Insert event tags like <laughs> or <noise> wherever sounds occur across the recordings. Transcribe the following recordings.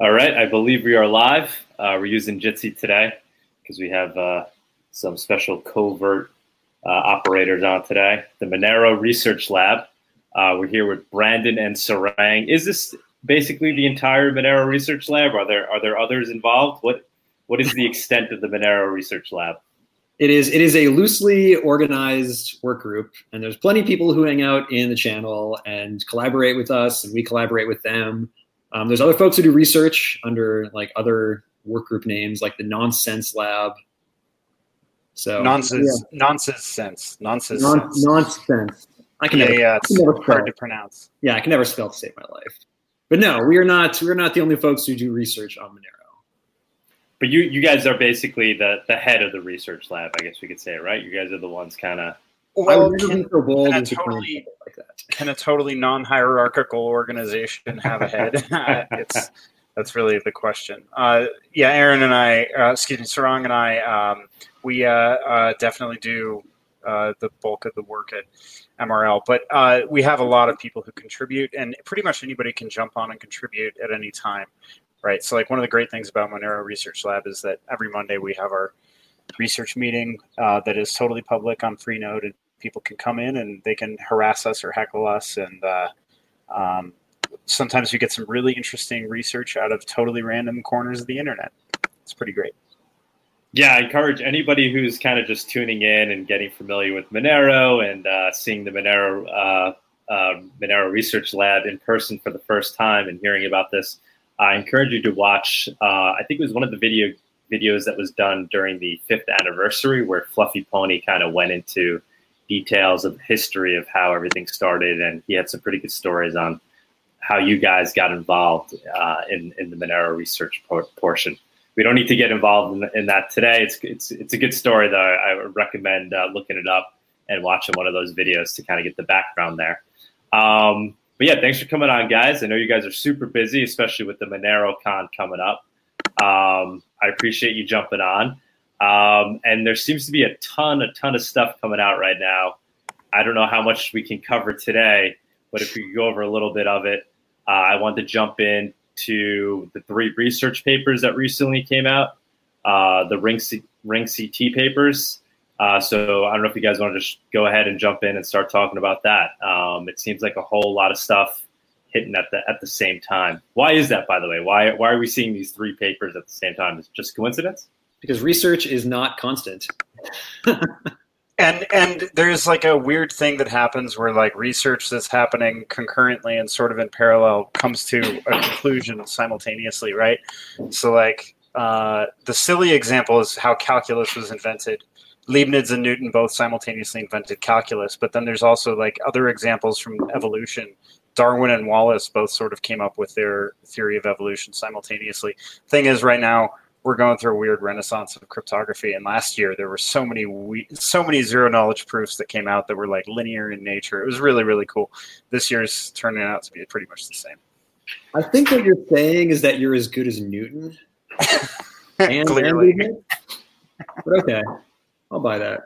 All right, I believe we are live. Uh, we're using Jitsi today because we have uh, some special covert uh, operators on today. The Monero Research Lab. Uh, we're here with Brandon and Sarang. Is this basically the entire Monero Research Lab? Are there are there others involved? What what is the extent of the Monero Research Lab? It is it is a loosely organized work group, and there's plenty of people who hang out in the channel and collaborate with us, and we collaborate with them. Um, there's other folks who do research under like other work group names, like the Nonsense Lab. So nonsense, yeah. nonsense sense, nonsense, non- nonsense. I can yeah, never, yeah, it's never hard to pronounce. Yeah, I can never spell to save my life. But no, we are not. We are not the only folks who do research on Monero. But you, you guys are basically the the head of the research lab. I guess we could say, right? You guys are the ones kind of. Well, can, so bold can, a totally, like that. can a totally non-hierarchical organization have a head? <laughs> it's that's really the question. Uh, yeah, Aaron and I, uh, excuse me, Sarang and I, um, we uh, uh definitely do uh, the bulk of the work at MRL. But uh, we have a lot of people who contribute, and pretty much anybody can jump on and contribute at any time, right? So, like one of the great things about Monero Research Lab is that every Monday we have our research meeting uh, that is totally public on Freenode, and people can come in and they can harass us or heckle us, and uh, um, sometimes we get some really interesting research out of totally random corners of the internet. It's pretty great yeah, I encourage anybody who's kind of just tuning in and getting familiar with Monero and uh, seeing the Monero uh, uh, Monero Research Lab in person for the first time and hearing about this. I encourage you to watch. Uh, I think it was one of the video videos that was done during the fifth anniversary, where Fluffy Pony kind of went into details of history of how everything started, and he had some pretty good stories on how you guys got involved uh, in in the Monero research por- portion we don't need to get involved in, in, that today. It's it's it's a good story though. I would recommend uh, looking it up and watching one of those videos to kind of get the background there. Um, but yeah, thanks for coming on, guys. I know you guys are super busy, especially with the Monero Con coming up. Um, I appreciate you jumping on. Um, and there seems to be a ton, a ton of stuff coming out right now. I don't know how much we can cover today, but if we go over a little bit of it, uh, I want to jump in to the three research papers that recently came out, uh, the Ring, C- Ring CT papers. Uh, so I don't know if you guys want to just go ahead and jump in and start talking about that. Um, it seems like a whole lot of stuff hitting at the at the same time. Why is that, by the way? Why why are we seeing these three papers at the same time? Is it just coincidence? Because research is not constant. <laughs> and and there's like a weird thing that happens where like research that's happening concurrently and sort of in parallel comes to a conclusion simultaneously right? So like uh, the silly example is how calculus was invented. Leibniz and newton both simultaneously invented calculus but then there's also like other examples from evolution. Darwin and wallace both sort of came up with their theory of evolution simultaneously. Thing is right now we're going through a weird renaissance of cryptography. And last year there were so many we, so many zero knowledge proofs that came out that were like linear in nature. It was really really cool. This year's turning out to be pretty much the same. I think what you're saying is that you're as good as Newton. <laughs> and Clearly. but okay, I'll buy that.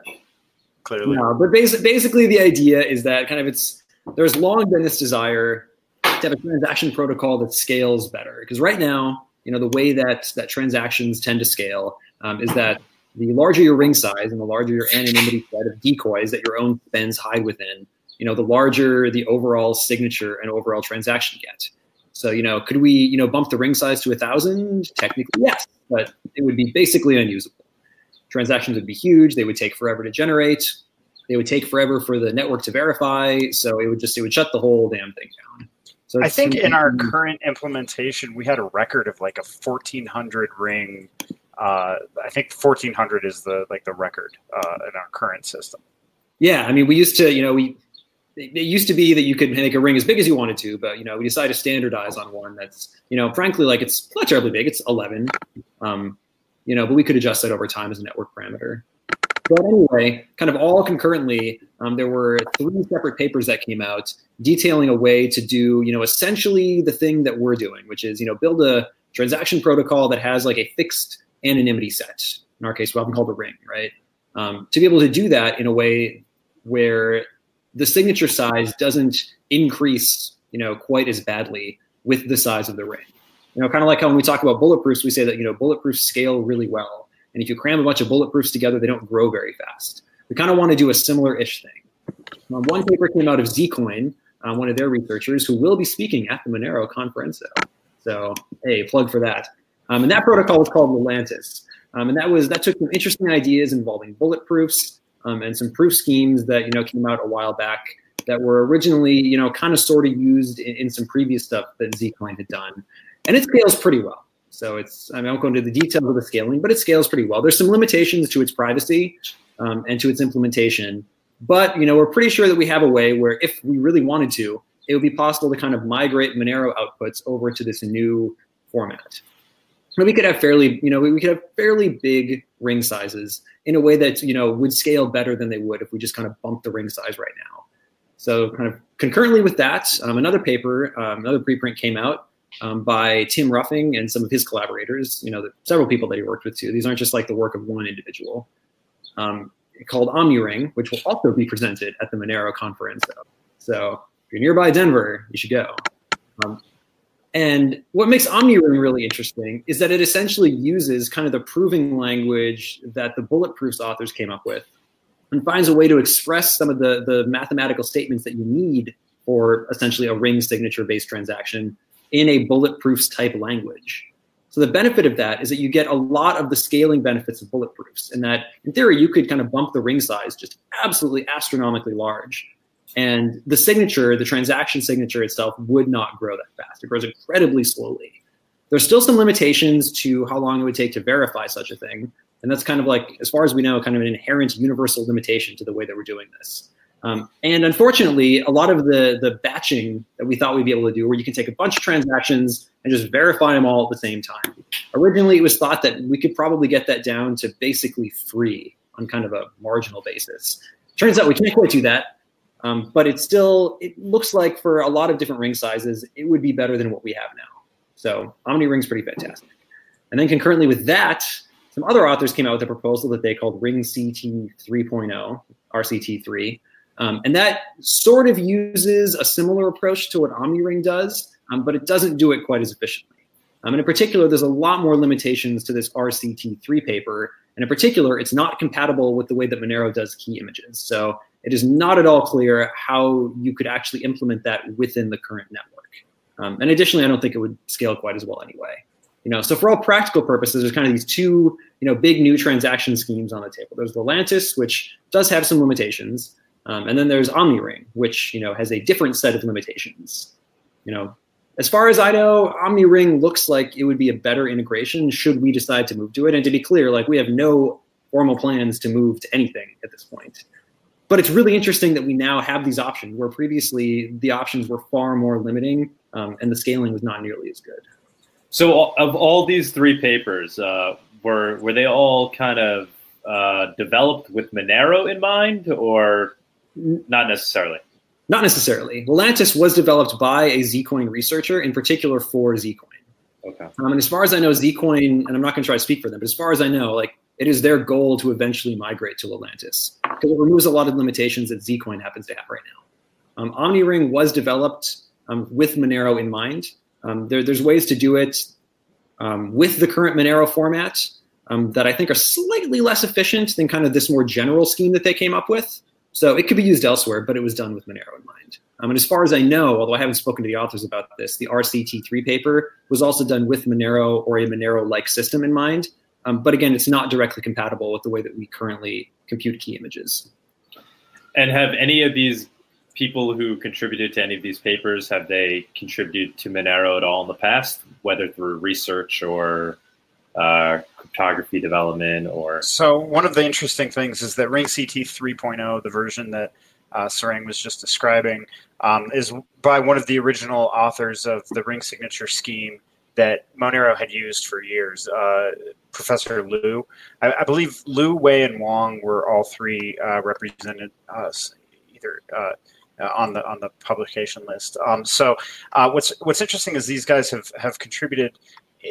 Clearly. No, but basi- basically the idea is that kind of it's there's long been this desire to have a transaction protocol that scales better because right now you know the way that that transactions tend to scale um, is that the larger your ring size and the larger your anonymity set of decoys that your own spends hide within, you know, the larger the overall signature and overall transaction get. So, you know, could we, you know, bump the ring size to a thousand? Technically, yes, but it would be basically unusable. Transactions would be huge. They would take forever to generate. They would take forever for the network to verify. So it would just it would shut the whole damn thing down. So I think in our current implementation, we had a record of like a 1400 ring. Uh, I think 1400 is the like the record uh, in our current system. Yeah, I mean, we used to, you know, we it used to be that you could make a ring as big as you wanted to, but you know, we decided to standardize on one that's, you know, frankly, like it's not terribly big. It's 11, um, you know, but we could adjust that over time as a network parameter. But anyway, kind of all concurrently, um, there were three separate papers that came out detailing a way to do, you know, essentially the thing that we're doing, which is, you know, build a transaction protocol that has like a fixed anonymity set. In our case, we often call the ring, right? Um, to be able to do that in a way where the signature size doesn't increase, you know, quite as badly with the size of the ring. You know, kind of like how when we talk about bulletproofs, we say that you know bulletproofs scale really well, and if you cram a bunch of bulletproofs together, they don't grow very fast. We kind of want to do a similar-ish thing. Um, one paper came out of Zcoin, uh, one of their researchers, who will be speaking at the Monero Conference. So, hey, plug for that. Um, and that protocol was called Lelantus. Um, and that was that took some interesting ideas involving bulletproofs um, and some proof schemes that you know came out a while back that were originally you know kind of sort of used in, in some previous stuff that Zcoin had done, and it scales pretty well. So it's I, mean, I won't go into the details of the scaling, but it scales pretty well. There's some limitations to its privacy um, and to its implementation, but you know we're pretty sure that we have a way where if we really wanted to, it would be possible to kind of migrate Monero outputs over to this new format And we could have fairly, you know, we, could have fairly big ring sizes in a way that, you know, would scale better than they would if we just kind of bumped the ring size right now. So kind of concurrently with that, um, another paper, um, another preprint came out um, by Tim Ruffing and some of his collaborators, you know, the, several people that he worked with too. These aren't just like the work of one individual. Um, called OmniRing, which will also be presented at the Monero conference. So if you're nearby Denver, you should go. Um, and what makes OmniRing really interesting is that it essentially uses kind of the proving language that the bulletproofs authors came up with and finds a way to express some of the, the mathematical statements that you need for essentially a ring signature based transaction in a bulletproofs type language. So the benefit of that is that you get a lot of the scaling benefits of bulletproofs, and that in theory you could kind of bump the ring size just absolutely astronomically large and the signature, the transaction signature itself, would not grow that fast. It grows incredibly slowly. There's still some limitations to how long it would take to verify such a thing. And that's kind of like, as far as we know, kind of an inherent universal limitation to the way that we're doing this. Um, and unfortunately, a lot of the, the batching that we thought we'd be able to do, where you can take a bunch of transactions and just verify them all at the same time. Originally, it was thought that we could probably get that down to basically free on kind of a marginal basis. Turns out we can't quite do that. Um, but it still it looks like for a lot of different ring sizes, it would be better than what we have now. So OmniRing's pretty fantastic. And then concurrently with that, some other authors came out with a proposal that they called Ring CT 3.0, RCT3. Um, and that sort of uses a similar approach to what OmniRing does, um, but it doesn't do it quite as efficiently. Um, and in particular, there's a lot more limitations to this RCT3 paper. And in particular, it's not compatible with the way that Monero does key images. So it is not at all clear how you could actually implement that within the current network. Um, and additionally, I don't think it would scale quite as well anyway. You know, so for all practical purposes, there's kind of these two, you know, big new transaction schemes on the table. There's Lelantus, which does have some limitations, um, and then there's OmniRing, which you know has a different set of limitations. You know, as far as I know, OmniRing looks like it would be a better integration should we decide to move to it. And to be clear, like we have no formal plans to move to anything at this point but it's really interesting that we now have these options where previously the options were far more limiting um, and the scaling was not nearly as good. So, of all these three papers, uh, were were they all kind of uh, developed with Monero in mind, or not necessarily? Not necessarily. Lelantus was developed by a Zcoin researcher, in particular for Zcoin. Okay. Um, and as far as I know, Zcoin, and I'm not going to try to speak for them, but as far as I know, like it is their goal to eventually migrate to Lelantus because it removes a lot of limitations that Zcoin happens to have right now. Um, OmniRing was developed um, with Monero in mind. Um, there, there's ways to do it um, with the current Monero format um, that I think are slightly less efficient than kind of this more general scheme that they came up with. So it could be used elsewhere, but it was done with Monero in mind. Um, and as far as I know, although I haven't spoken to the authors about this, the RCT3 paper was also done with Monero or a Monero-like system in mind. Um, but again, it's not directly compatible with the way that we currently compute key images. And have any of these people who contributed to any of these papers have they contributed to Monero at all in the past, whether through research or uh, cryptography development or? So one of the interesting things is that RingCT 3.0, the version that uh, Sarang was just describing, um, is by one of the original authors of the ring signature scheme that Monero had used for years. Uh, Professor Liu, I, I, believe Liu, Wei, and Wong were all three uh, represented us either uh, on the on the publication list. Um, so uh, what's what's interesting is these guys have have contributed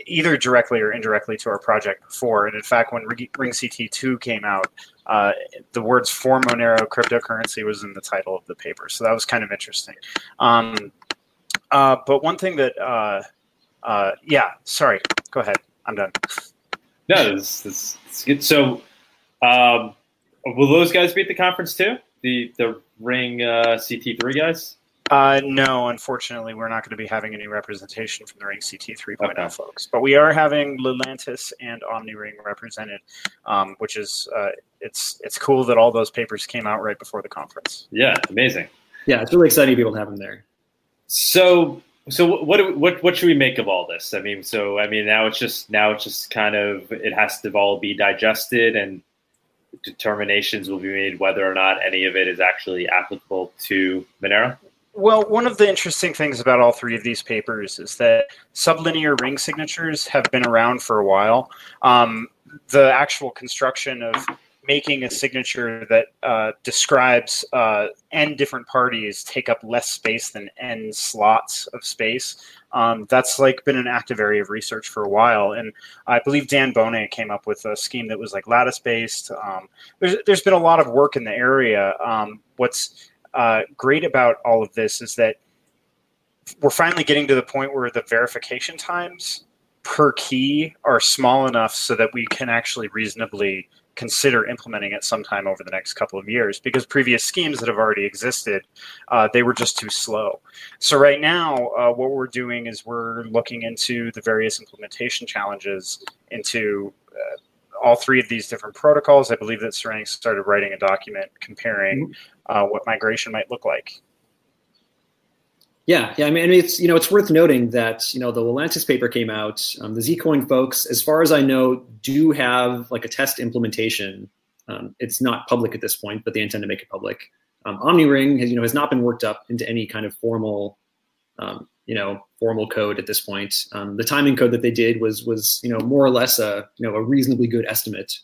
either directly or indirectly to our project before. And in fact, when Ring CT2 came out, uh, the words for Monero cryptocurrency was in the title of the paper. So that was kind of interesting. Um, uh, but one thing that uh, uh, yeah, sorry. Go ahead. I'm done. No, this, this, this good. So, um, will those guys be at the conference too? The the Ring uh, CT3 guys? Uh, no, unfortunately, we're not going to be having any representation from the Ring CT 3.0 okay. folks, but we are having Lelantus and OmniRing represented, um, which is uh, it's it's cool that all those papers came out right before the conference. Yeah, amazing. Yeah, it's really exciting to be able to have them there. So, so what what what should we make of all this? I mean, so I mean, now it's just now it's just kind of it has to all be digested and determinations will be made whether or not any of it is actually applicable to Monero. Well, one of the interesting things about all three of these papers is that sublinear ring signatures have been around for a while. Um, the actual construction of making a signature that uh, describes uh, n different parties take up less space than n slots of space. Um, that's like been an active area of research for a while, and I believe Dan Boneh came up with a scheme that was like lattice based. Um, there's there's been a lot of work in the area. Um, what's uh, great about all of this is that we're finally getting to the point where the verification times per key are small enough so that we can actually reasonably consider implementing it sometime over the next couple of years because previous schemes that have already existed uh, they were just too slow. So right now uh, what we're doing is we're looking into the various implementation challenges into uh, all three of these different protocols. I believe that Sarang started writing a document comparing mm-hmm. uh, what migration might look like. Yeah, yeah. I mean, it's you know it's worth noting that you know the Lelantus paper came out. Um, the Zcoin folks, as far as I know, do have like a test implementation. Um, it's not public at this point, but they intend to make it public. Um, OmniRing has you know has not been worked up into any kind of formal um, you know formal code at this point. Um, the timing code that they did was was you know more or less a you know a reasonably good estimate.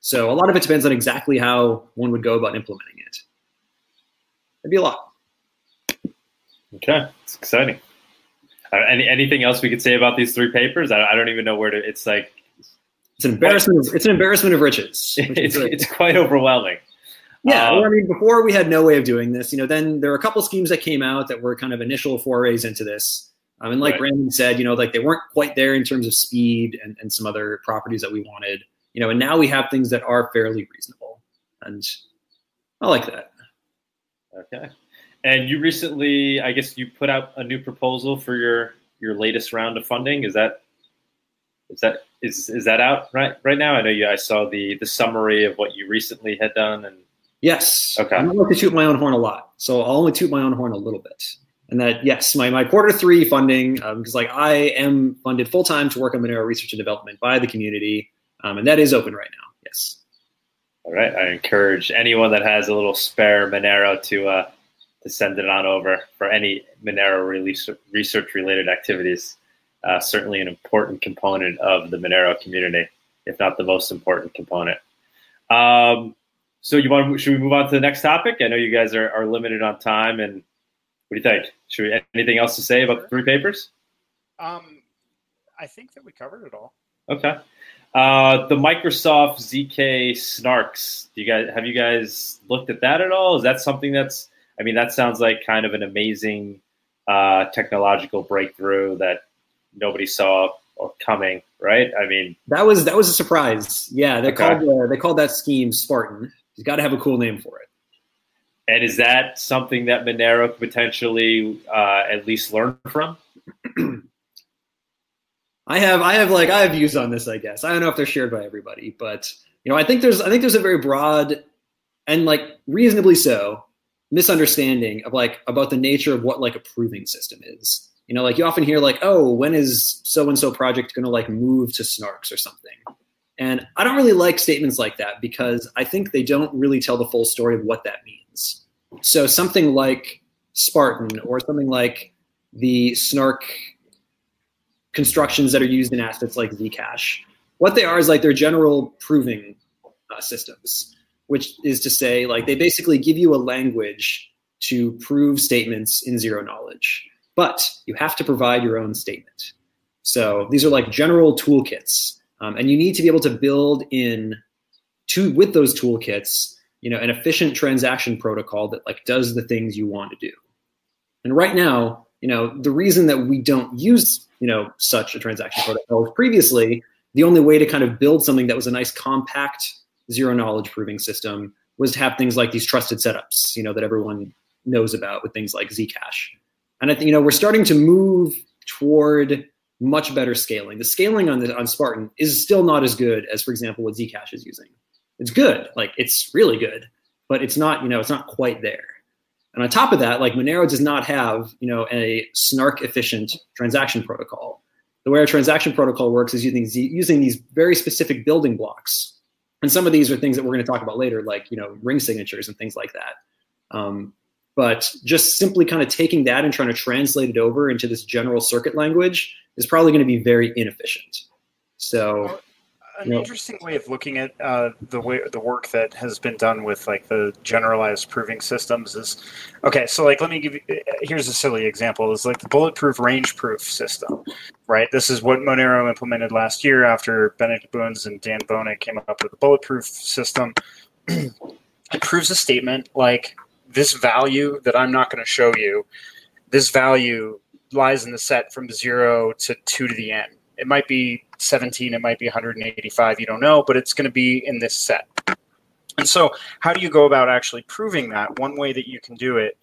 So a lot of it depends on exactly how one would go about implementing it. It'd be a lot. Okay, it's exciting. Uh, any anything else we could say about these three papers? I, I don't even know where to. It's like it's an embarrassment. Of, it's an embarrassment of riches. <laughs> It's, it's quite overwhelming. Yeah, um, I mean, before we had no way of doing this. You know, then there were a couple schemes that came out that were kind of initial forays into this. Um, and like right. Brandon said, you know, like they weren't quite there in terms of speed and, and some other properties that we wanted. You know, and now we have things that are fairly reasonable, and I like that. Okay. And you recently, I guess, you put out a new proposal for your your latest round of funding. Is that is that is is that out right right now? I know you. I saw the the summary of what you recently had done, and Yes. Okay. I like to toot my own horn a lot, so I'll only toot my own horn a little bit. And that yes, my, my quarter three funding because um, like I am funded full time to work on Monero research and development by the community, um, and that is open right now. Yes. All right. I encourage anyone that has a little spare Monero to uh, to send it on over for any Monero release, research related activities. Uh, certainly an important component of the Monero community, if not the most important component. Um, so you want? Should we move on to the next topic? I know you guys are, are limited on time, and what do you think? Should we anything else to say about the three papers? Um, I think that we covered it all. Okay. Uh, the Microsoft ZK snarks. Do you guys have you guys looked at that at all? Is that something that's? I mean, that sounds like kind of an amazing uh, technological breakthrough that nobody saw coming, right? I mean, that was that was a surprise. Yeah, they okay. called uh, they called that scheme Spartan. He's got to have a cool name for it. And is that something that Monero could potentially uh, at least learn from? <clears throat> I have, I have like, I have views on this. I guess I don't know if they're shared by everybody, but you know, I think there's, I think there's a very broad and like reasonably so misunderstanding of like about the nature of what like a proving system is. You know, like you often hear like, oh, when is so and so project going to like move to Snarks or something? And I don't really like statements like that because I think they don't really tell the full story of what that means. So something like Spartan or something like the snark constructions that are used in assets like Zcash, what they are is like they're general proving uh, systems, which is to say, like they basically give you a language to prove statements in zero knowledge, but you have to provide your own statement. So these are like general toolkits um, and you need to be able to build in to with those toolkits, you know, an efficient transaction protocol that like does the things you want to do. And right now, you know, the reason that we don't use, you know, such a transaction protocol previously the only way to kind of build something that was a nice compact zero knowledge proving system was to have things like these trusted setups, you know, that everyone knows about with things like Zcash. And I think, you know, we're starting to move toward much better scaling. The scaling on the on Spartan is still not as good as, for example, what Zcash is using. It's good, like it's really good, but it's not, you know, it's not quite there. And on top of that, like Monero does not have, you know, a snark efficient transaction protocol. The way our transaction protocol works is using, using these very specific building blocks. And some of these are things that we're going to talk about later, like, you know, ring signatures and things like that. Um, but just simply kind of taking that and trying to translate it over into this general circuit language is probably going to be very inefficient. So an yep. interesting way of looking at uh, the way the work that has been done with like the generalized proving systems is okay. So like, let me give you. Here's a silly example: is like the bulletproof range proof system, right? This is what Monero implemented last year after Benedikt Bünz and Dan Boneh came up with the bulletproof system. <clears throat> it proves a statement like this value that I'm not going to show you. This value lies in the set from zero to two to the n it might be 17, it might be 185, you don't know, but it's going to be in this set. And so, how do you go about actually proving that? One way that you can do it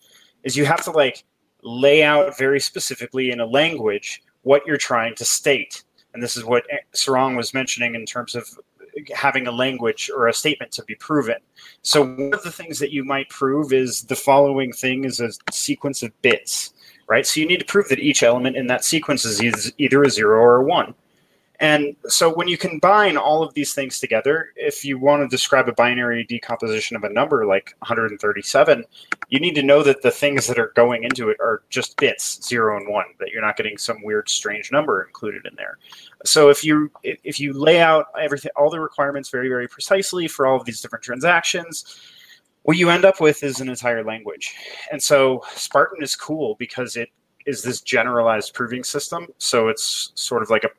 is you have to like lay out very specifically in a language what you're trying to state. And this is what Sarang was mentioning in terms of having a language or a statement to be proven. So one of the things that you might prove is the following thing is a sequence of bits right? So you need to prove that each element in that sequence is either a zero or a one. And so when you combine all of these things together, if you want to describe a binary decomposition of a number like 137, you need to know that the things that are going into it are just bits, zero and one, that you're not getting some weird strange number included in there. So if you if you lay out everything all the requirements very very precisely for all of these different transactions, what you end up with is an entire language. And so Spartan is cool because it is this generalized proving system. So it's sort of like a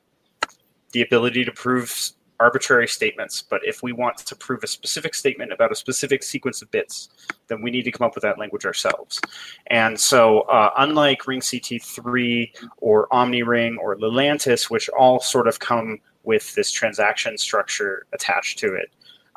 the ability to prove arbitrary statements. But if we want to prove a specific statement about a specific sequence of bits, then we need to come up with that language ourselves. And so, uh, unlike Ring CT3 or OmniRing or Lelantus, which all sort of come with this transaction structure attached to it,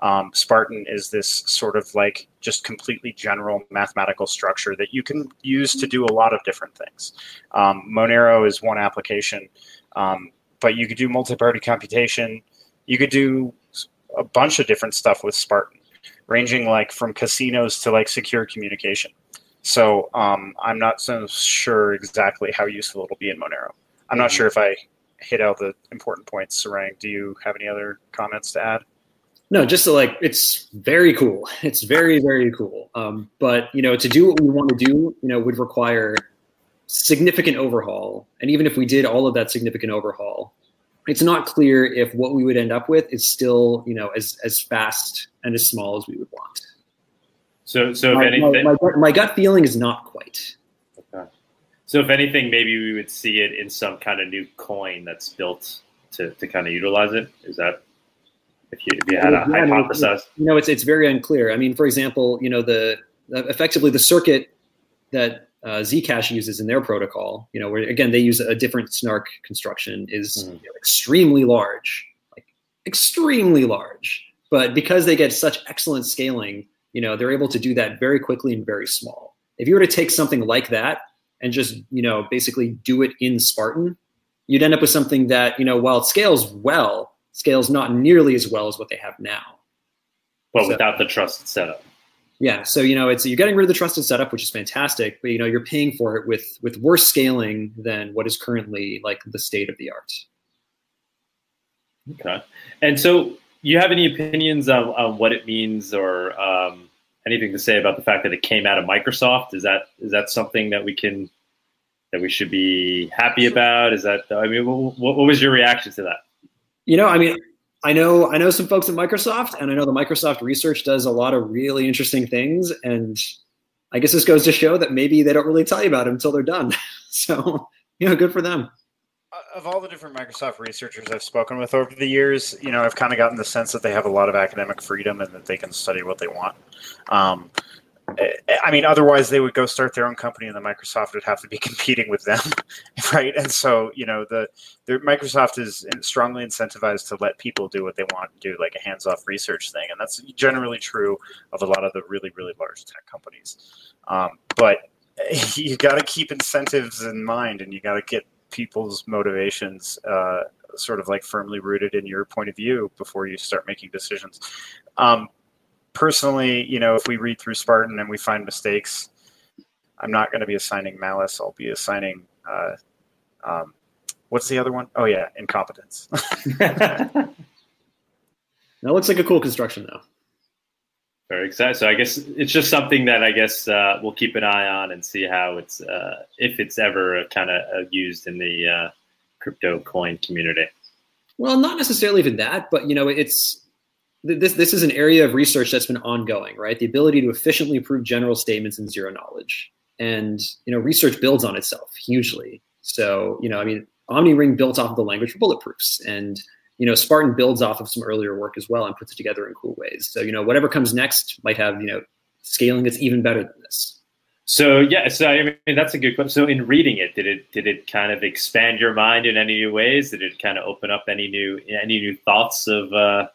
um, Spartan is this sort of like just completely general mathematical structure that you can use to do a lot of different things. Um, Monero is one application, um, but you could do multi-party computation. You could do a bunch of different stuff with Spartan, ranging like from casinos to like secure communication. So um, I'm not so sure exactly how useful it'll be in Monero. I'm not mm-hmm. sure if I hit out the important points. Sarang, do you have any other comments to add? No, just to like it's very cool. It's very very cool. Um, but you know, to do what we want to do, you know, would require significant overhaul. And even if we did all of that significant overhaul, it's not clear if what we would end up with is still you know as as fast and as small as we would want. So, so my, if anything, my, my, my gut feeling is not quite. Okay. So, if anything, maybe we would see it in some kind of new coin that's built to, to kind of utilize it. Is that if you, if you had a yeah, hypothesis? you know, it's it's very unclear. I mean, for example, you know, the effectively the circuit that uh, Zcash uses in their protocol, you know, where again they use a different snark construction, is mm-hmm. you know, extremely large, like extremely large. But because they get such excellent scaling, you know, they're able to do that very quickly and very small. If you were to take something like that and just you know basically do it in Spartan, you'd end up with something that you know while it scales well, scales not nearly as well as what they have now. But so, without the trusted setup. Yeah, so you know, it's you're getting rid of the trusted setup, which is fantastic, but you know, you're paying for it with with worse scaling than what is currently like the state of the art. Okay, and so you have any opinions on, on what it means, or um, anything to say about the fact that it came out of Microsoft? Is that is that something that we can that we should be happy about? Is that I mean, what, what was your reaction to that? You know, I mean, I know I know some folks at Microsoft, and I know the Microsoft research does a lot of really interesting things. And I guess this goes to show that maybe they don't really tell you about it until they're done. <laughs> so, you know, good for them. Uh, of all the different Microsoft researchers I've spoken with over the years, you know, I've kind of gotten the sense that they have a lot of academic freedom and that they can study what they want. Um, I mean, otherwise they would go start their own company, and then Microsoft would have to be <laughs> competing with them, <laughs> right? And so, you know, the, the Microsoft is strongly incentivized to let people do what they want to do, like a hands-off research thing, and that's generally true of a lot of the really, really large tech companies. Um, but <laughs> you got to keep incentives in mind, and you got to get people's motivations uh, sort of like firmly rooted in your point of view before you start making decisions. Um, personally, you know, if we read through Spartan and we find mistakes, I'm not going to be assigning malice. I'll be assigning uh, um, what's the other one? Oh yeah, incompetence. <laughs> that looks like a cool construction, though. Very excited. So I guess it's just something that I guess uh, we'll keep an eye on and see how it's uh, if it's ever kind of uh, used in the uh, crypto coin community. Well, not necessarily even that, but you know, it's this this is an area of research that's been ongoing, right? The ability to efficiently prove general statements in zero knowledge, and you know, research builds on itself hugely. So you know, I mean, OmniRing built off of the language for bulletproofs, and you know, Spartan builds off of some earlier work as well and puts it together in cool ways. So you know, whatever comes next might have you know scaling that's even better than this. So yeah, so I mean that's a good question. So in reading it, did it did it kind of expand your mind in any new ways? Did it kind of open up any new any new thoughts of uh,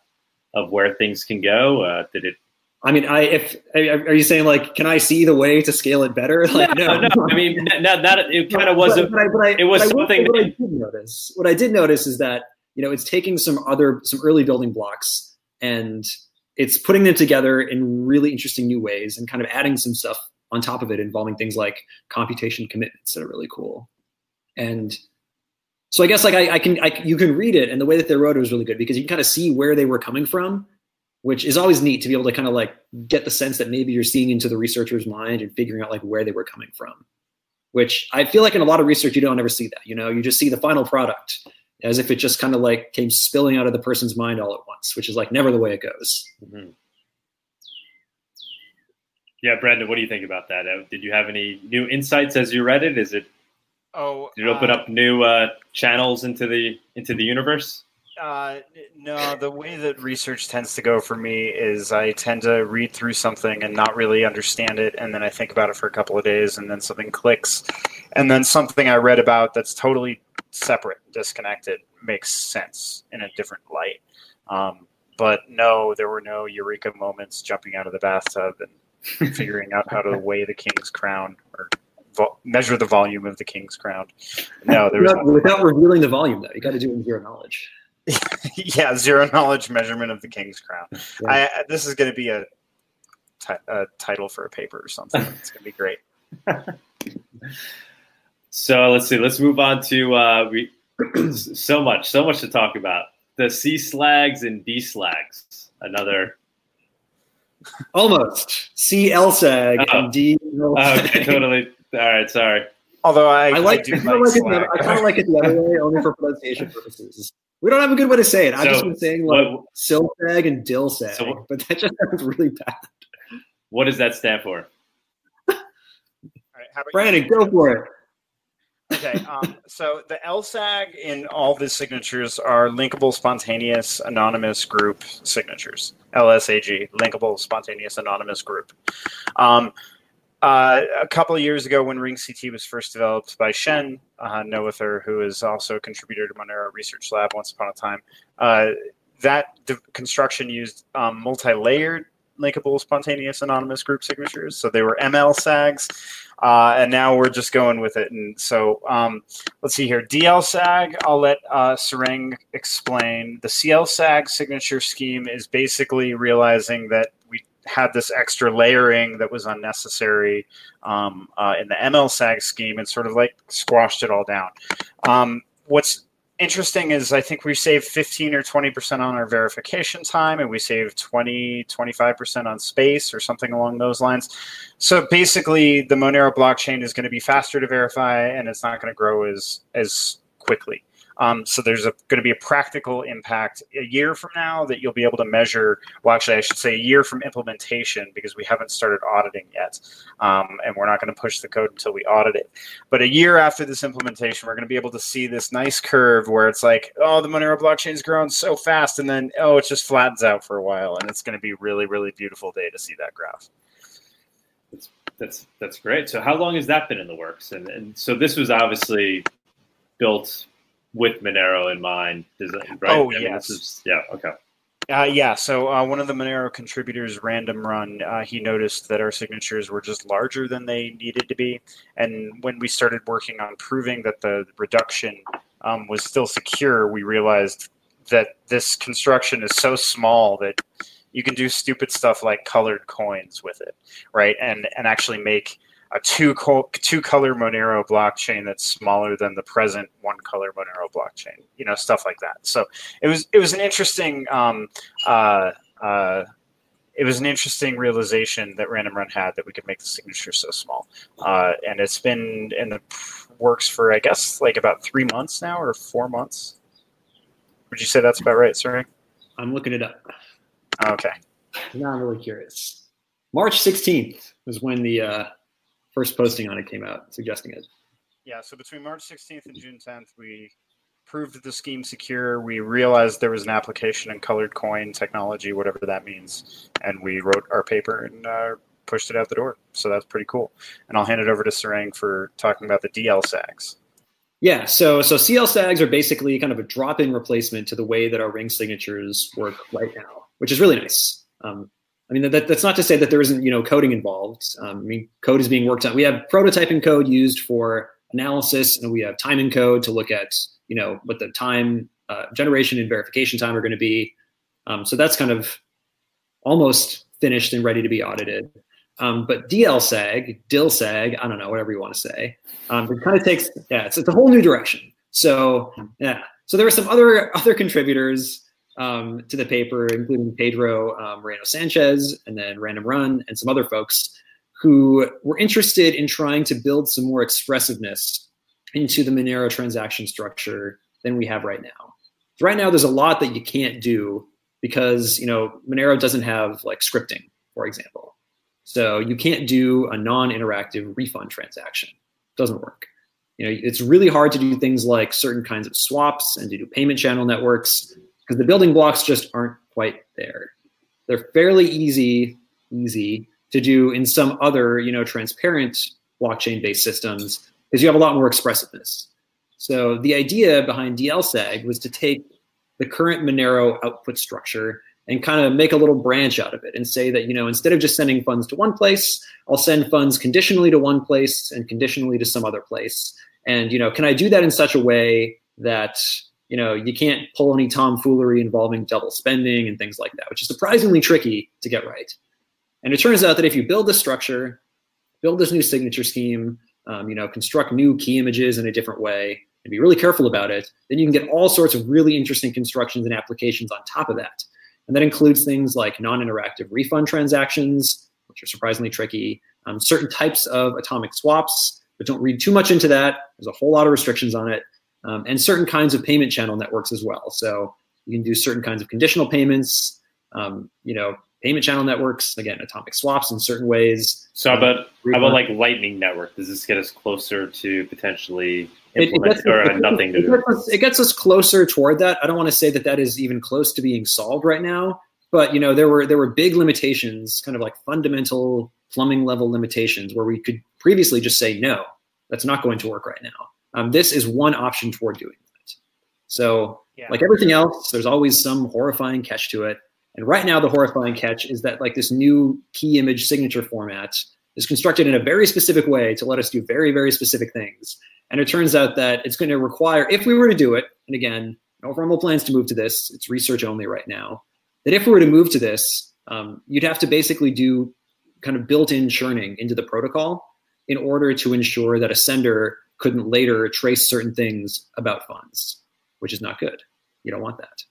of where things can go? Uh, did it? I mean, I if are you saying like, can I see the way to scale it better? <laughs> Like, no, no. no. I mean, that, that it kind of was. But, but I, but I, it was something. What I did notice, what I did notice is that you know it's taking some other some early building blocks and it's putting them together in really interesting new ways and kind of adding some stuff on top of it involving things like computation commitments that are really cool and so I guess like I, I can I, you can read it and the way that they wrote it was really good because you can kind of see where they were coming from, which is always neat to be able to kind of like get the sense that maybe you're seeing into the researcher's mind and figuring out like where they were coming from. Which I feel like in a lot of research you don't ever see that. You know, you just see the final product as if it just kind of like came spilling out of the person's mind all at once, which is like never the way it goes. Mm-hmm. Yeah, Brandon, what do you think about that? Uh, did you have any new insights as you read it? Is it Oh, did it open uh, up new uh, channels into the into the universe? Uh, no, the way that research tends to go for me is I tend to read through something and not really understand it, and then I think about it for a couple of days, and then something clicks, and then something I read about that's totally separate, disconnected, makes sense in a different light. Um, but no, there were no eureka moments jumping out of the bathtub and <laughs> figuring out how to weigh the king's crown or vo- measure the volume of the king's crown. No, there was without revealing the volume though. You got to do it in zero knowledge. <laughs> yeah, zero knowledge measurement of the king's crown. Yeah. I, this is going to be a, t- a title for a paper or something. It's going to be great. <laughs> so let's see. Let's move on to uh, we. <clears throat> so much, so much to talk about. The C slags and D slags. Another almost C L sag oh. and D. Oh, okay, totally all right, sorry. Although I, I like, I, I kind like, like I kind of like it the other way, only for pronunciation purposes. We don't have a good way to say it. I've just been saying like what, silsag and dilsag, so, but that just sounds really bad. What does that stand for? Right, Brandon, go for it. Okay, um, so the LSAG in all the signatures are linkable, spontaneous, anonymous group signatures. LSAG, linkable, spontaneous, anonymous group. Um, uh, a couple of years ago, when Ring CT was first developed by Shen uh, Noether, who is also a contributor to Monero Research Lab once upon a time, uh, that construction used um, multi-layered linkable spontaneous anonymous group signatures. So they were ML SAGs, uh, and now we're just going with it. And so um, let's see here. DL SAG, I'll let uh, Sarang explain. The CL SAG signature scheme is basically realizing that had this extra layering that was unnecessary um, uh, in the MLSAG scheme and sort of like squashed it all down. Um, what's interesting is I think we saved 15 or 20% on our verification time and we saved 20, 25% on space or something along those lines. So basically the Monero blockchain is going to be faster to verify and it's not going to grow as, as quickly. Um, so there's going to be a practical impact a year from now that you'll be able to measure. Well, actually, I should say a year from implementation because we haven't started auditing yet, um, and we're not going to push the code until we audit it. But a year after this implementation, we're going to be able to see this nice curve where it's like, oh, the Monero blockchain is growing so fast, and then oh, it just flattens out for a while, and it's going to be really, really beautiful day to see that graph. That's that's great. So how long has that been in the works? And and so this was obviously built with Monero in mind, is it, right? Oh I mean, yes. Is, yeah. Okay. Uh, yeah, so uh, one of the Monero contributors, Random Run, uh, he noticed that our signatures were just larger than they needed to be. And when we started working on proving that the reduction um, was still secure, we realized that this construction is so small that you can do stupid stuff like colored coins with it, right? And and actually make a two co- two color Monero blockchain that's smaller than the present one color Monero blockchain. You know, stuff like that. So it was it was an interesting um, uh, uh, it was an interesting realization that Random Run had that we could make the signature so small. Uh, and it's been in the works for I guess like about three months now or four months. Would you say that's about right, sir? I'm looking it up. Okay. Now I'm really curious. March 16th was when the uh, first posting on it came out, suggesting it. Yeah, so between March 16th and June 10th, we proved the scheme secure. We realized there was an application in colored coin technology, whatever that means, and we wrote our paper and uh, pushed it out the door. So that's pretty cool. And I'll hand it over to Sarang for talking about the DL SAGs. Yeah, so so CL SAGs are basically kind of a drop-in replacement to the way that our ring signatures work right now, which is really nice. Um, I mean, that, that's not to say that there isn't you know coding involved. Um, I mean, code is being worked on. We have prototyping code used for analysis, and we have timing code to look at you know what the time uh, generation and verification time are going to be. Um, so that's kind of almost finished and ready to be audited. Um, but DLSAG, DILSAG, I don't know, whatever you want to say, um, it kind of takes, yeah, it's, it's a whole new direction. So, yeah. So there are some other other contributors um, to the paper, including Pedro um, Moreno Sanchez and then Random Run and some other folks who were interested in trying to build some more expressiveness into the Monero transaction structure than we have right now. So right now, there's a lot that you can't do because you know Monero doesn't have like scripting, for example. So you can't do a non-interactive refund transaction. It doesn't work. You know, it's really hard to do things like certain kinds of swaps and to do payment channel networks because the building blocks just aren't quite there. They're fairly easy, easy to do in some other, you know, transparent blockchain-based systems because you have a lot more expressiveness. So the idea behind DLSAG was to take the current Monero output structure and kind of make a little branch out of it and say that you know instead of just sending funds to one place i'll send funds conditionally to one place and conditionally to some other place and you know can i do that in such a way that you know you can't pull any tomfoolery involving double spending and things like that which is surprisingly tricky to get right. And it turns out that if you build this structure build this new signature scheme um, you know construct new key images in a different way and be really careful about it then you can get all sorts of really interesting constructions and applications on top of that. And that includes things like non interactive refund transactions, which are surprisingly tricky, um, certain types of atomic swaps, but don't read too much into that. There's a whole lot of restrictions on it, um, and certain kinds of payment channel networks as well. So you can do certain kinds of conditional payments, um, you know, payment channel networks, again, atomic swaps in certain ways. So, how about, how about like Lightning Network? Does this get us closer to potentially it, it, gets, or it, nothing to do. Us, it gets us closer toward that. I don't want to say that that is even close to being solved right now, but you know there were there were big limitations, kind of like fundamental plumbing level limitations, where we could previously just say no, that's not going to work right now. Um, this is one option toward doing that. So, yeah. like everything else, there's always some horrifying catch to it. And right now, the horrifying catch is that like this new key image signature format is constructed in a very specific way to let us do very very specific things and it turns out that it's going to require, if we were to do it, and again, no formal plans to move to this, it's research only right now, that if we were to move to this, um, you'd have to basically do kind of built in churning into the protocol in order to ensure that a sender couldn't later trace certain things about funds, which is not good. You don't want that.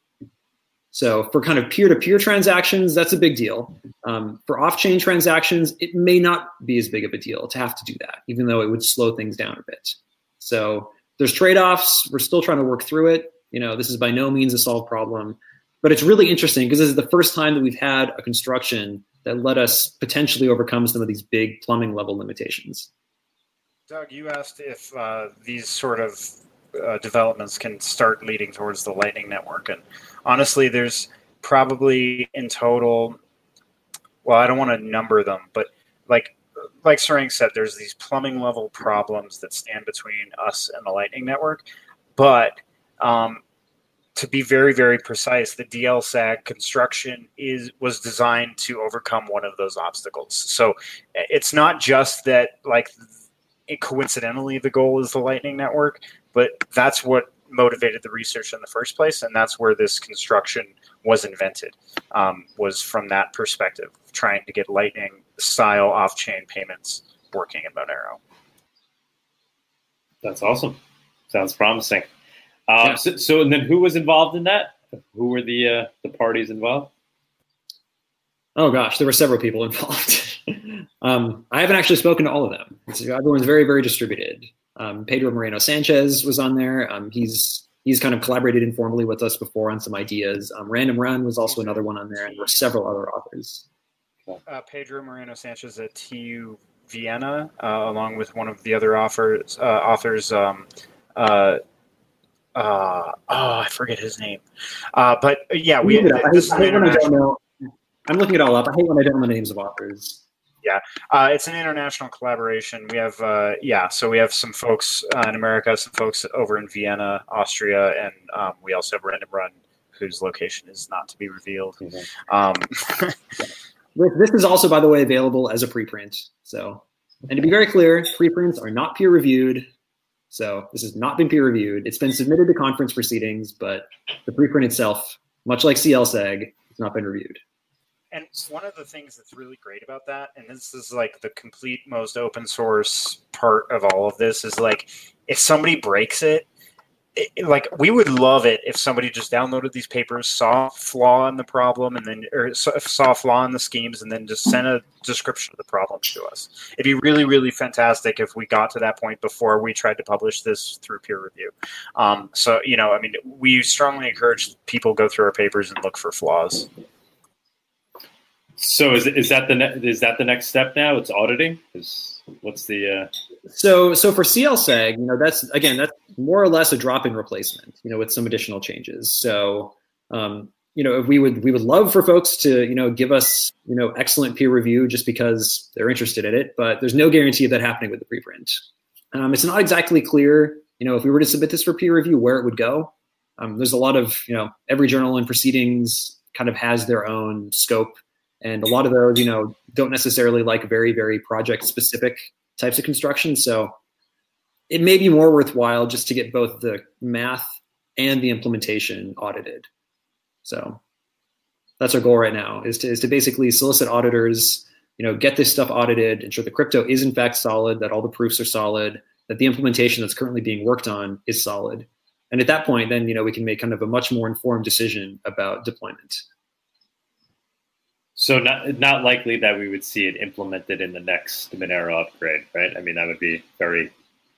So for kind of peer-to-peer transactions, that's a big deal. Um, for off-chain transactions, it may not be as big of a deal to have to do that, even though it would slow things down a bit. So there's trade-offs. We're still trying to work through it. You know, this is by no means a solved problem, but it's really interesting because this is the first time that we've had a construction that let us potentially overcome some of these big plumbing level limitations. Doug, you asked if uh, these sort of uh, developments can start leading towards the Lightning Network, and honestly, there's probably in total. Well, I don't want to number them, but like like Sarang said, there's these plumbing level problems that stand between us and the Lightning Network. But um, to be very, very precise, the DLSAG construction is was designed to overcome one of those obstacles. So it's not just that like coincidentally the goal is the Lightning Network, but that's what motivated the research in the first place, and that's where this construction was invented. Um, was from that perspective, trying to get Lightning style off-chain payments working in Monero. That's awesome. Sounds promising. Um, yeah. so, so, and then who was involved in that? Who were the uh, the parties involved? Oh gosh, there were several people <laughs> involved. Um, I haven't actually spoken to all of them. everyone's very, very distributed. Um, Pedro Moreno Sanchez was on there. Um, he's he's kind of collaborated informally with us before on some ideas. Um, Random Run was also another one on there, and there were several other authors. Uh, Pedro Moreno Sanchez at TU Vienna, uh, along with one of the other authors. Uh, authors um, uh, uh, oh, I forget his name. Uh, but yeah, we. I, I when I don't know. I'm looking it all up. I hate when I don't know the names of authors. Yeah, uh, it's an international collaboration. We have, uh, yeah, so we have some folks uh, in America, some folks over in Vienna, Austria, and um, we also have Random Run, whose location is not to be revealed. Mm-hmm. Um, <laughs> this is also, by the way, available as a preprint. So, and to be very clear, preprints are not peer reviewed. So this has not been peer reviewed. It's been submitted to conference proceedings, but the preprint itself, much like CLSAG, has not been reviewed. And one of the things that's really great about that, and this is like the complete most open source part of all of this, is like if somebody breaks it, it, like we would love it if somebody just downloaded these papers, saw flaw in the problem, and then or saw flaw in the schemes, and then just sent a description of the problem to us. It'd be really, really fantastic if we got to that point before we tried to publish this through peer review. Um, so you know, I mean, we strongly encourage people go through our papers and look for flaws. So is is that the ne- is that the next step now? It's auditing. Is what's the uh... so so for CLSAG, you know, that's again that's more or less a drop in replacement. You know, with some additional changes. So um, you know, we would we would love for folks to you know give us you know excellent peer review just because they're interested in it, but there's no guarantee of that happening with the preprint. Um, it's not exactly clear, you know, if we were to submit this for peer review, where it would go. Um, there's a lot of you know every journal and proceedings kind of has their own scope and a lot of those you know don't necessarily like very very project specific types of construction. So it may be more worthwhile just to get both the math and the implementation audited. So that's our goal right now is to, is to basically solicit auditors you know get this stuff audited ensure the crypto is in fact solid that all the proofs are solid that the implementation that's currently being worked on is solid. And at that point then you know we can make kind of a much more informed decision about deployment so not not likely that we would see it implemented in the next Monero upgrade, right? I mean, that would be very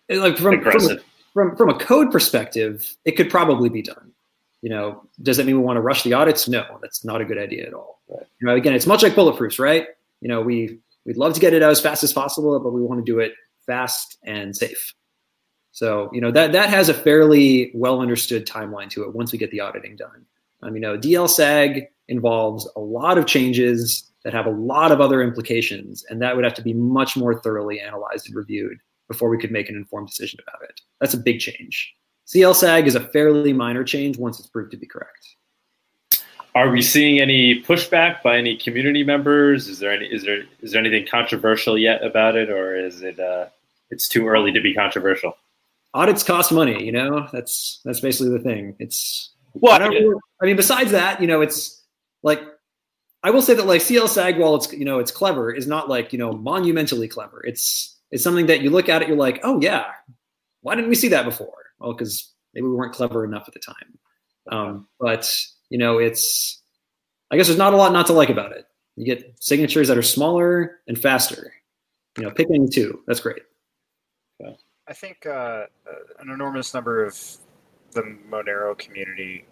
like from, aggressive. From, from, from a code perspective, it could probably be done. You know, does that mean we want to rush the audits? No, that's not a good idea at all. Right. You know, again, it's much like bulletproofs, right? You know, we we'd love to get it out as fast as possible, but we want to do it fast and safe. So, you know, that that has a fairly well understood timeline to it once we get the auditing done. Um, you know, DLSAG involves a lot of changes that have a lot of other implications, and that would have to be much more thoroughly analyzed and reviewed before we could make an informed decision about it. That's a big change. CLSAG is a fairly minor change once it's proved to be correct. Are we seeing any pushback by any community members? Is there any is there is there anything controversial yet about it, or is it uh, it's too early to be controversial? Audits cost money, you know. That's that's basically the thing. It's well, I, I mean, besides that, you know, it's like I will say that like CLSAG, while it's you know it's clever, is not like you know monumentally clever. It's it's something that you look at it, you're like, oh yeah, why didn't we see that before? Well, because maybe we weren't clever enough at the time. Um, but you know, it's I guess there's not a lot not to like about it. You get signatures that are smaller and faster. You know, picking two, that's great. I think uh, an enormous number of the Monero community,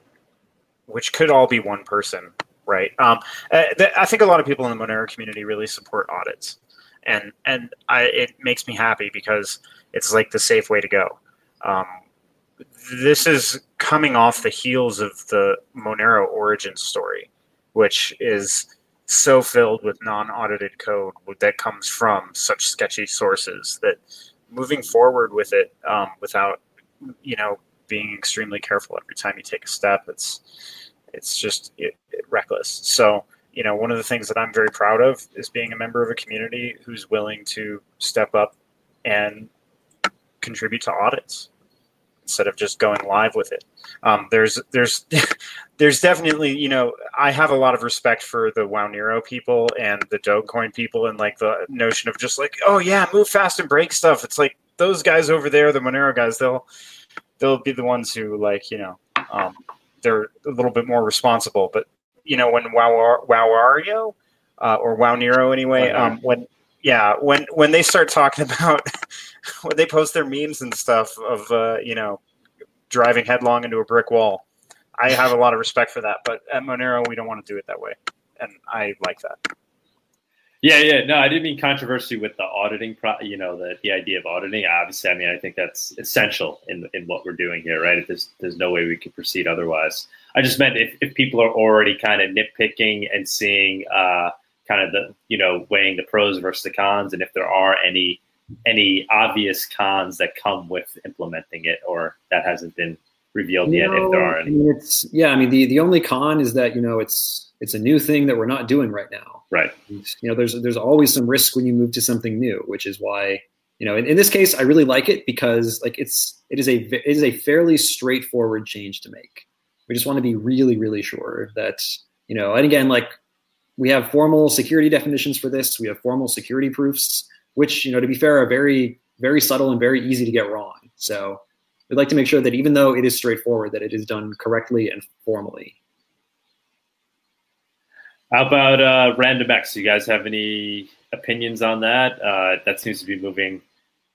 which could all be one person, right? Um, uh, I think a lot of people in the Monero community really support audits, and and I, it makes me happy because it's like the safe way to go. Um, this is coming off the heels of the Monero origin story, which is so filled with non-audited code that comes from such sketchy sources that moving forward with it um, without you know being extremely careful every time you take a step it's it's just it, it, reckless so you know one of the things that i'm very proud of is being a member of a community who's willing to step up and contribute to audits instead of just going live with it. Um, there's there's <laughs> there's definitely you know I have a lot of respect for the Wownero people and the Dogecoin people and like the notion of just like oh yeah move fast and break stuff. It's like those guys over there, the Monero guys, they'll they'll be the ones who like you know um, they're a little bit more responsible. But you know when Wow Wowario uh, or Wownero anyway, um, when yeah when when they start talking <laughs> about when they post their memes and stuff of uh, you know driving headlong into a brick wall. I have a lot of respect for that, but at Monero we don't want to do it that way, and I like that. Yeah, yeah, no, I didn't mean controversy with the auditing. Pro- you know, the the idea of auditing. Obviously, I mean, I think that's essential in in what we're doing here, right? If there's there's no way we could proceed otherwise. I just meant if, if people are already kind of nitpicking and seeing uh, kind of the you know weighing the pros versus the cons, and if there are any any obvious cons that come with implementing it, or that hasn't been revealed yet. If there are any, I mean, it's yeah. I mean, the the only con is that you know it's it's a new thing that we're not doing right now. Right. And, you know, there's there's always some risk when you move to something new, which is why you know in, in this case I really like it because like it's it is a it is a fairly straightforward change to make. We just want to be really really sure that you know, and again like we have formal security definitions for this. We have formal security proofs which, you know, to be fair, are very, very subtle and very easy to get wrong. So we'd like to make sure that even though it is straightforward, that it is done correctly and formally. How about uh, RandomX? Do you guys have any opinions on that? Uh, that seems to be moving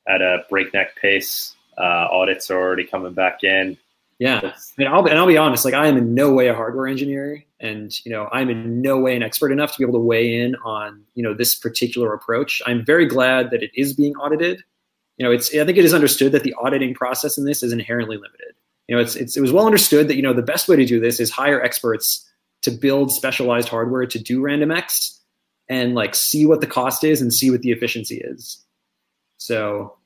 at a breakneck pace. Uh, audits are already coming back in. Yeah, mean, I'll and I'll be honest. Like, I am in no way a hardware engineer, and you know, I'm in no way an expert enough to be able to weigh in on you know this particular approach. I'm very glad that it is being audited. You know, it's I think it is understood that the auditing process in this is inherently limited. You know, it's, it's it was well understood that you know the best way to do this is hire experts to build specialized hardware to do random X and like see what the cost is and see what the efficiency is. So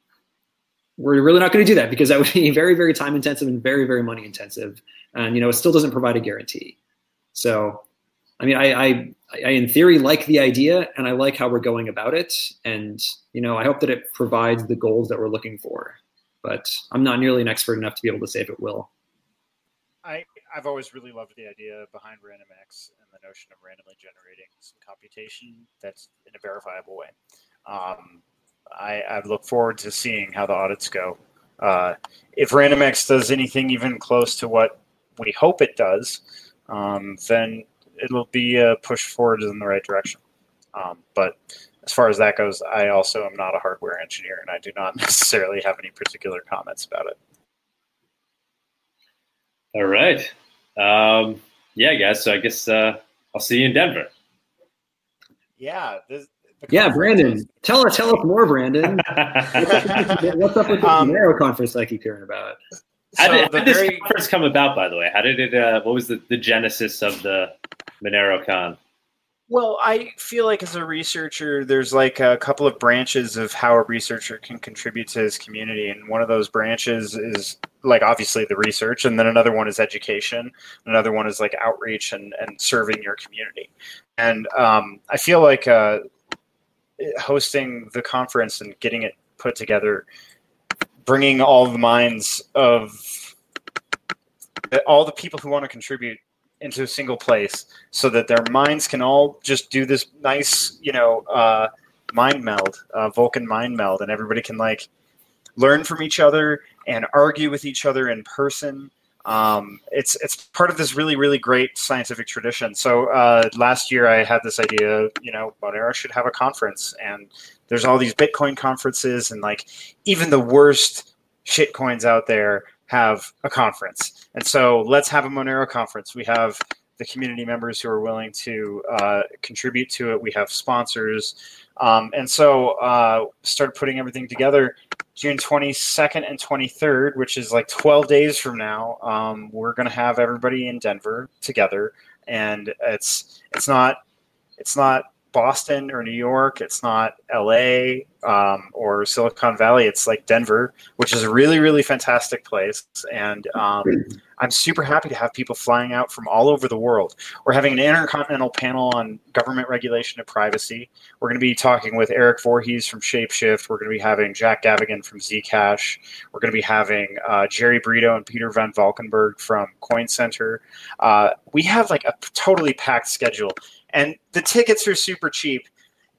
we're really not going to do that because that would be <laughs> very, very time intensive and very, very money intensive. And, you know, it still doesn't provide a guarantee. So, I mean, I, I, I, in theory like the idea and I like how we're going about it. And, you know, I hope that it provides the goals that we're looking for. But I'm not nearly an expert enough to be able to say if it will. I've always really loved the idea behind RandomX and the notion of randomly generating some computation that's in a verifiable way. Um, I, I look forward to seeing how the audits go. Uh, if RandomX does anything even close to what we hope it does, um, then it'll be a push forward in the right direction. Um, but as far as that goes, I also am not a hardware engineer, and I do not <laughs> necessarily have any particular comments about it. All right. Um, yeah, guys. So I guess uh, I'll see you in Denver. Yeah, this, yeah, Brandon, tell us, tell us more, Brandon. <laughs> What's up with the um, Monero conference I keep hearing about? How did, how did this very... conference come about, by the way? How did it? Uh, what was the, the genesis of the Monero Con? Well, I feel like as a researcher, there's like a couple of branches of how a researcher can contribute to his community, and one of those branches is like obviously the research, and then another one is education, another one is like outreach and and serving your community. And um, I feel like uh, hosting the conference and getting it put together, bringing all the minds of all the people who want to contribute into a single place so that their minds can all just do this nice, you know, uh, mind meld, uh, Vulcan mind meld, and everybody can like learn from each other and argue with each other in person. Um, it's it's part of this really really great scientific tradition. So uh, last year I had this idea, you know, Monero should have a conference, and there's all these Bitcoin conferences, and like even the worst shit coins out there have a conference, and so let's have a Monero conference. We have the community members who are willing to uh, contribute to it. We have sponsors, um, and so uh, started putting everything together. June 22nd and 23rd, which is like 12 days from now, um, we're going to have everybody in Denver together, and it's it's not it's not Boston or New York. It's not LA um, or Silicon Valley. It's like Denver, which is a really, really fantastic place. And um, I'm super happy to have people flying out from all over the world. We're having an intercontinental panel on government regulation and privacy. We're going to be talking with Eric Voorhees from Shapeshift. We're going to be having Jack Gavigan from Zcash. We're going to be having uh, Jerry Brito and Peter Van Valkenburgh from Coin Center. Uh, we have like a totally packed schedule and the tickets are super cheap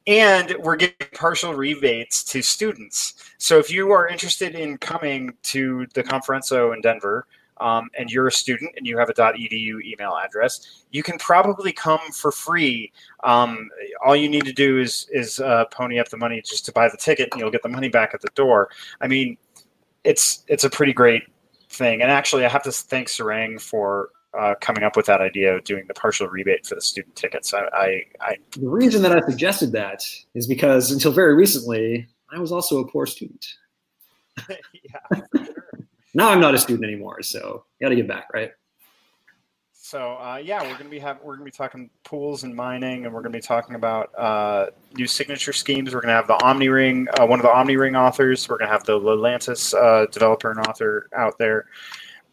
and we're giving partial rebates to students. So if you are interested in coming to the Konferenco in Denver, um, and you're a student and you have a .edu email address, you can probably come for free. Um, all you need to do is is uh, pony up the money just to buy the ticket, and you'll get the money back at the door. I mean, it's it's a pretty great thing. And actually, I have to thank Sarang for uh, coming up with that idea of doing the partial rebate for the student tickets. I, I, I, the reason that I suggested that is because until very recently, I was also a poor student. <laughs> yeah, sure. now I'm not a student anymore, so you got to get back, right? So uh, yeah, we're gonna be have we're gonna be talking pools and mining, and we're gonna be talking about uh, new signature schemes. We're gonna have the Omniring, uh, one of the Omniring authors. We're gonna have the Lelantus uh, developer and author out there,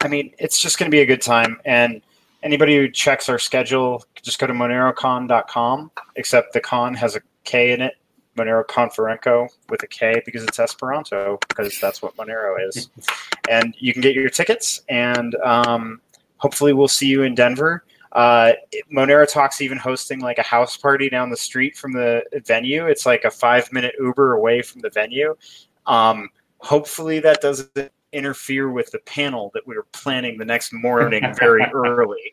I mean, it's just going to be a good time. And anybody who checks our schedule, just go to monerokon.com, except the con has a K in it, Monero Konferenco with a K because it's Esperanto, because that's what Monero is. <laughs> and you can get your tickets, and um, hopefully we'll see you in Denver. Uh, Monero Talks even hosting like a house party down the street from the venue. It's like a five minute Uber away from the venue. Um, hopefully that doesn't interfere with the panel that we were planning the next morning very <laughs> early.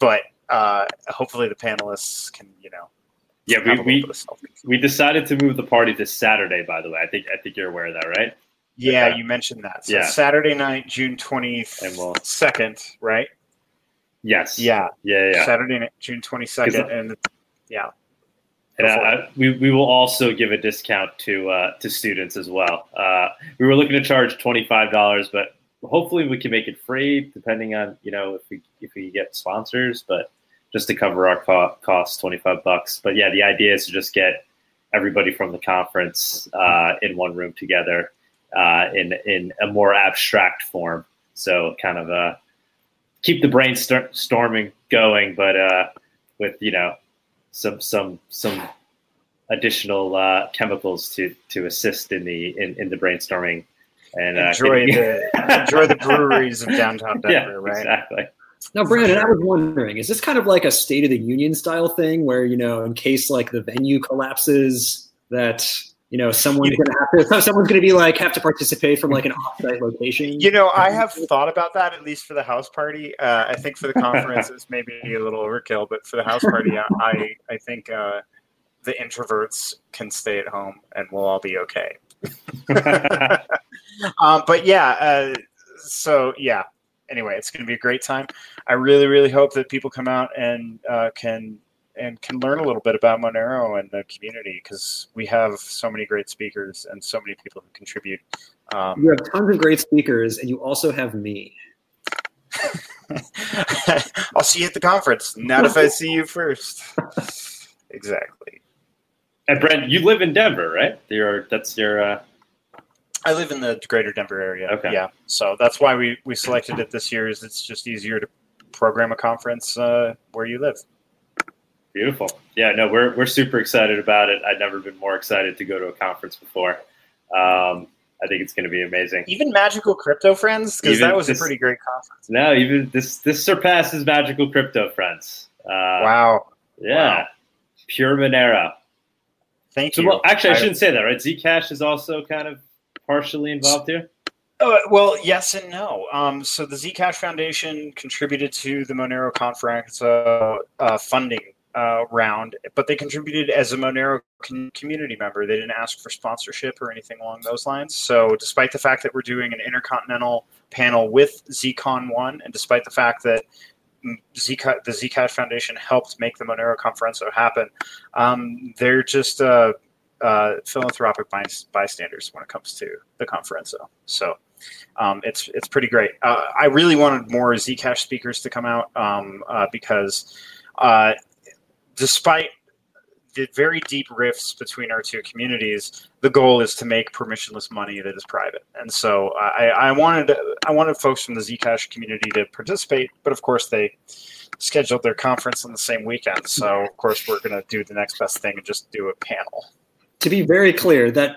But uh, hopefully the panelists can, you know. Yeah, we we, we decided to move the party to Saturday. By the way, I think I think you're aware of that, right? Yeah, you mentioned that. So yeah. Saturday night, June twenty second, right? Yes. Yeah. Yeah. Yeah. Saturday night, June twenty second, and yeah. And uh, we, we will also give a discount to uh, to students as well. Uh, we were looking to charge twenty five dollars, but hopefully we can make it free, depending on you know if we if we get sponsors. But just to cover our co- costs, twenty five bucks. But yeah, the idea is to just get everybody from the conference uh, in one room together uh, in in a more abstract form. So kind of uh, keep the brainstorming going, but with you know some some some additional uh, chemicals to to assist in the in, in the brainstorming and uh, enjoy the <laughs> enjoy the breweries of downtown <laughs> Denver, yeah, right? Exactly. Now, Brandon, I was wondering, is this kind of like a State of the Union style thing, where you know, in case like the venue collapses, that you know someone's gonna have to someone's gonna be like have to participate from like an offsite location. You know i have thought about that at least for the house party. Uh, i think for the conference it's maybe a little overkill but for the house party i i think uh, the introverts can stay at home and we'll all be okay. <laughs> Um, but yeah uh, so yeah. Anyway it's going to be a great time. I really really hope that people come out and uh, can and can learn a little bit about Monero and the community because we have so many great speakers and so many people who contribute. Um, you have tons of great speakers, and you also have me. <laughs> I'll see you at the conference. Not if I <laughs> see you first. exactly. And Brent, you live in Denver, right? Your that's your. Uh... I live in the greater Denver area. Okay. Yeah, so that's why we we selected it this year. Is it's just easier to program a conference uh, where you live. Beautiful. Yeah, no, we're we're super excited about it. I've never been more excited to go to a conference before. Um, I think it's going to be amazing. Even Magical Crypto Friends, because that was this, a pretty great conference. No, even this this surpasses Magical Crypto Friends. Uh, wow. Yeah. Wow. Pure Monero. Thank so, you. Well, actually, I, I shouldn't say that, right? Zcash is also kind of partially involved here. Uh, well, yes and no. Um, so the Zcash Foundation contributed to the Monero conference uh, uh, funding uh, round, but they contributed as a Monero community member. They didn't ask for sponsorship or anything along those lines. So, despite the fact that we're doing an intercontinental panel with ZCon One, and despite the fact that Zcash, the Zcash Foundation helped make the Monero Konferenco happen, um, they're just uh, uh, philanthropic bystanders when it comes to the Konferenco. So. Um, it's it's pretty great. Uh, I really wanted more Zcash speakers to come out um, uh, because uh, despite the very deep rifts between our two communities, the goal is to make permissionless money that is private. And so I, I wanted I wanted folks from the Zcash community to participate, but of course they scheduled their conference on the same weekend. So of course we're going to do the next best thing and just do a panel. To be very clear, that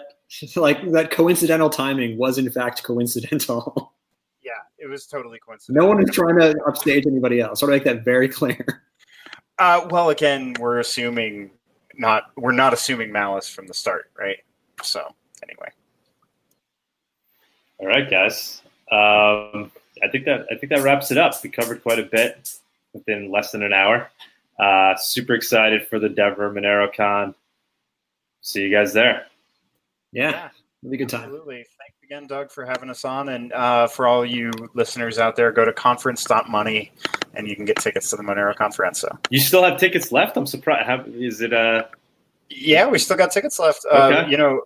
like that coincidental timing was in fact <laughs> coincidental. Yeah, it was totally coincidental. No one is trying to upstage anybody else. I want to make that very clear. Uh, well, again, we're assuming not we're not assuming malice from the start, right? So anyway. All right, guys. Um, I think that I think that wraps it up. We covered quite a bit within less than an hour. Uh, super excited for the Denver Monero Con. See you guys there. Yeah, yeah it'll be a good time. Absolutely. Thanks again, Doug, for having us on. And uh, for all you listeners out there, go to conference.money and you can get tickets to the Monero Konferenco. You still have tickets left? I'm surprised. Have, is it uh Yeah, we still got tickets left. Uh, okay. Uh, you know,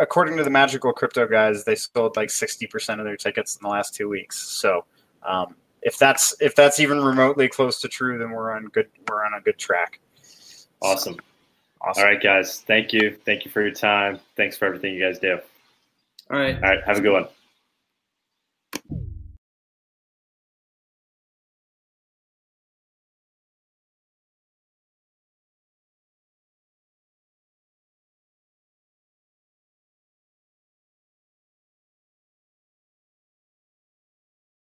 according to the Magical Crypto guys, they sold like 60% of their tickets in the last two weeks. So, um, if that's if that's even remotely close to true, then we're on good we're on a good track. Awesome. So, awesome. All right, guys. Thank you. Thank you for your time. Thanks for everything you guys do. All right. All right. Have a good one.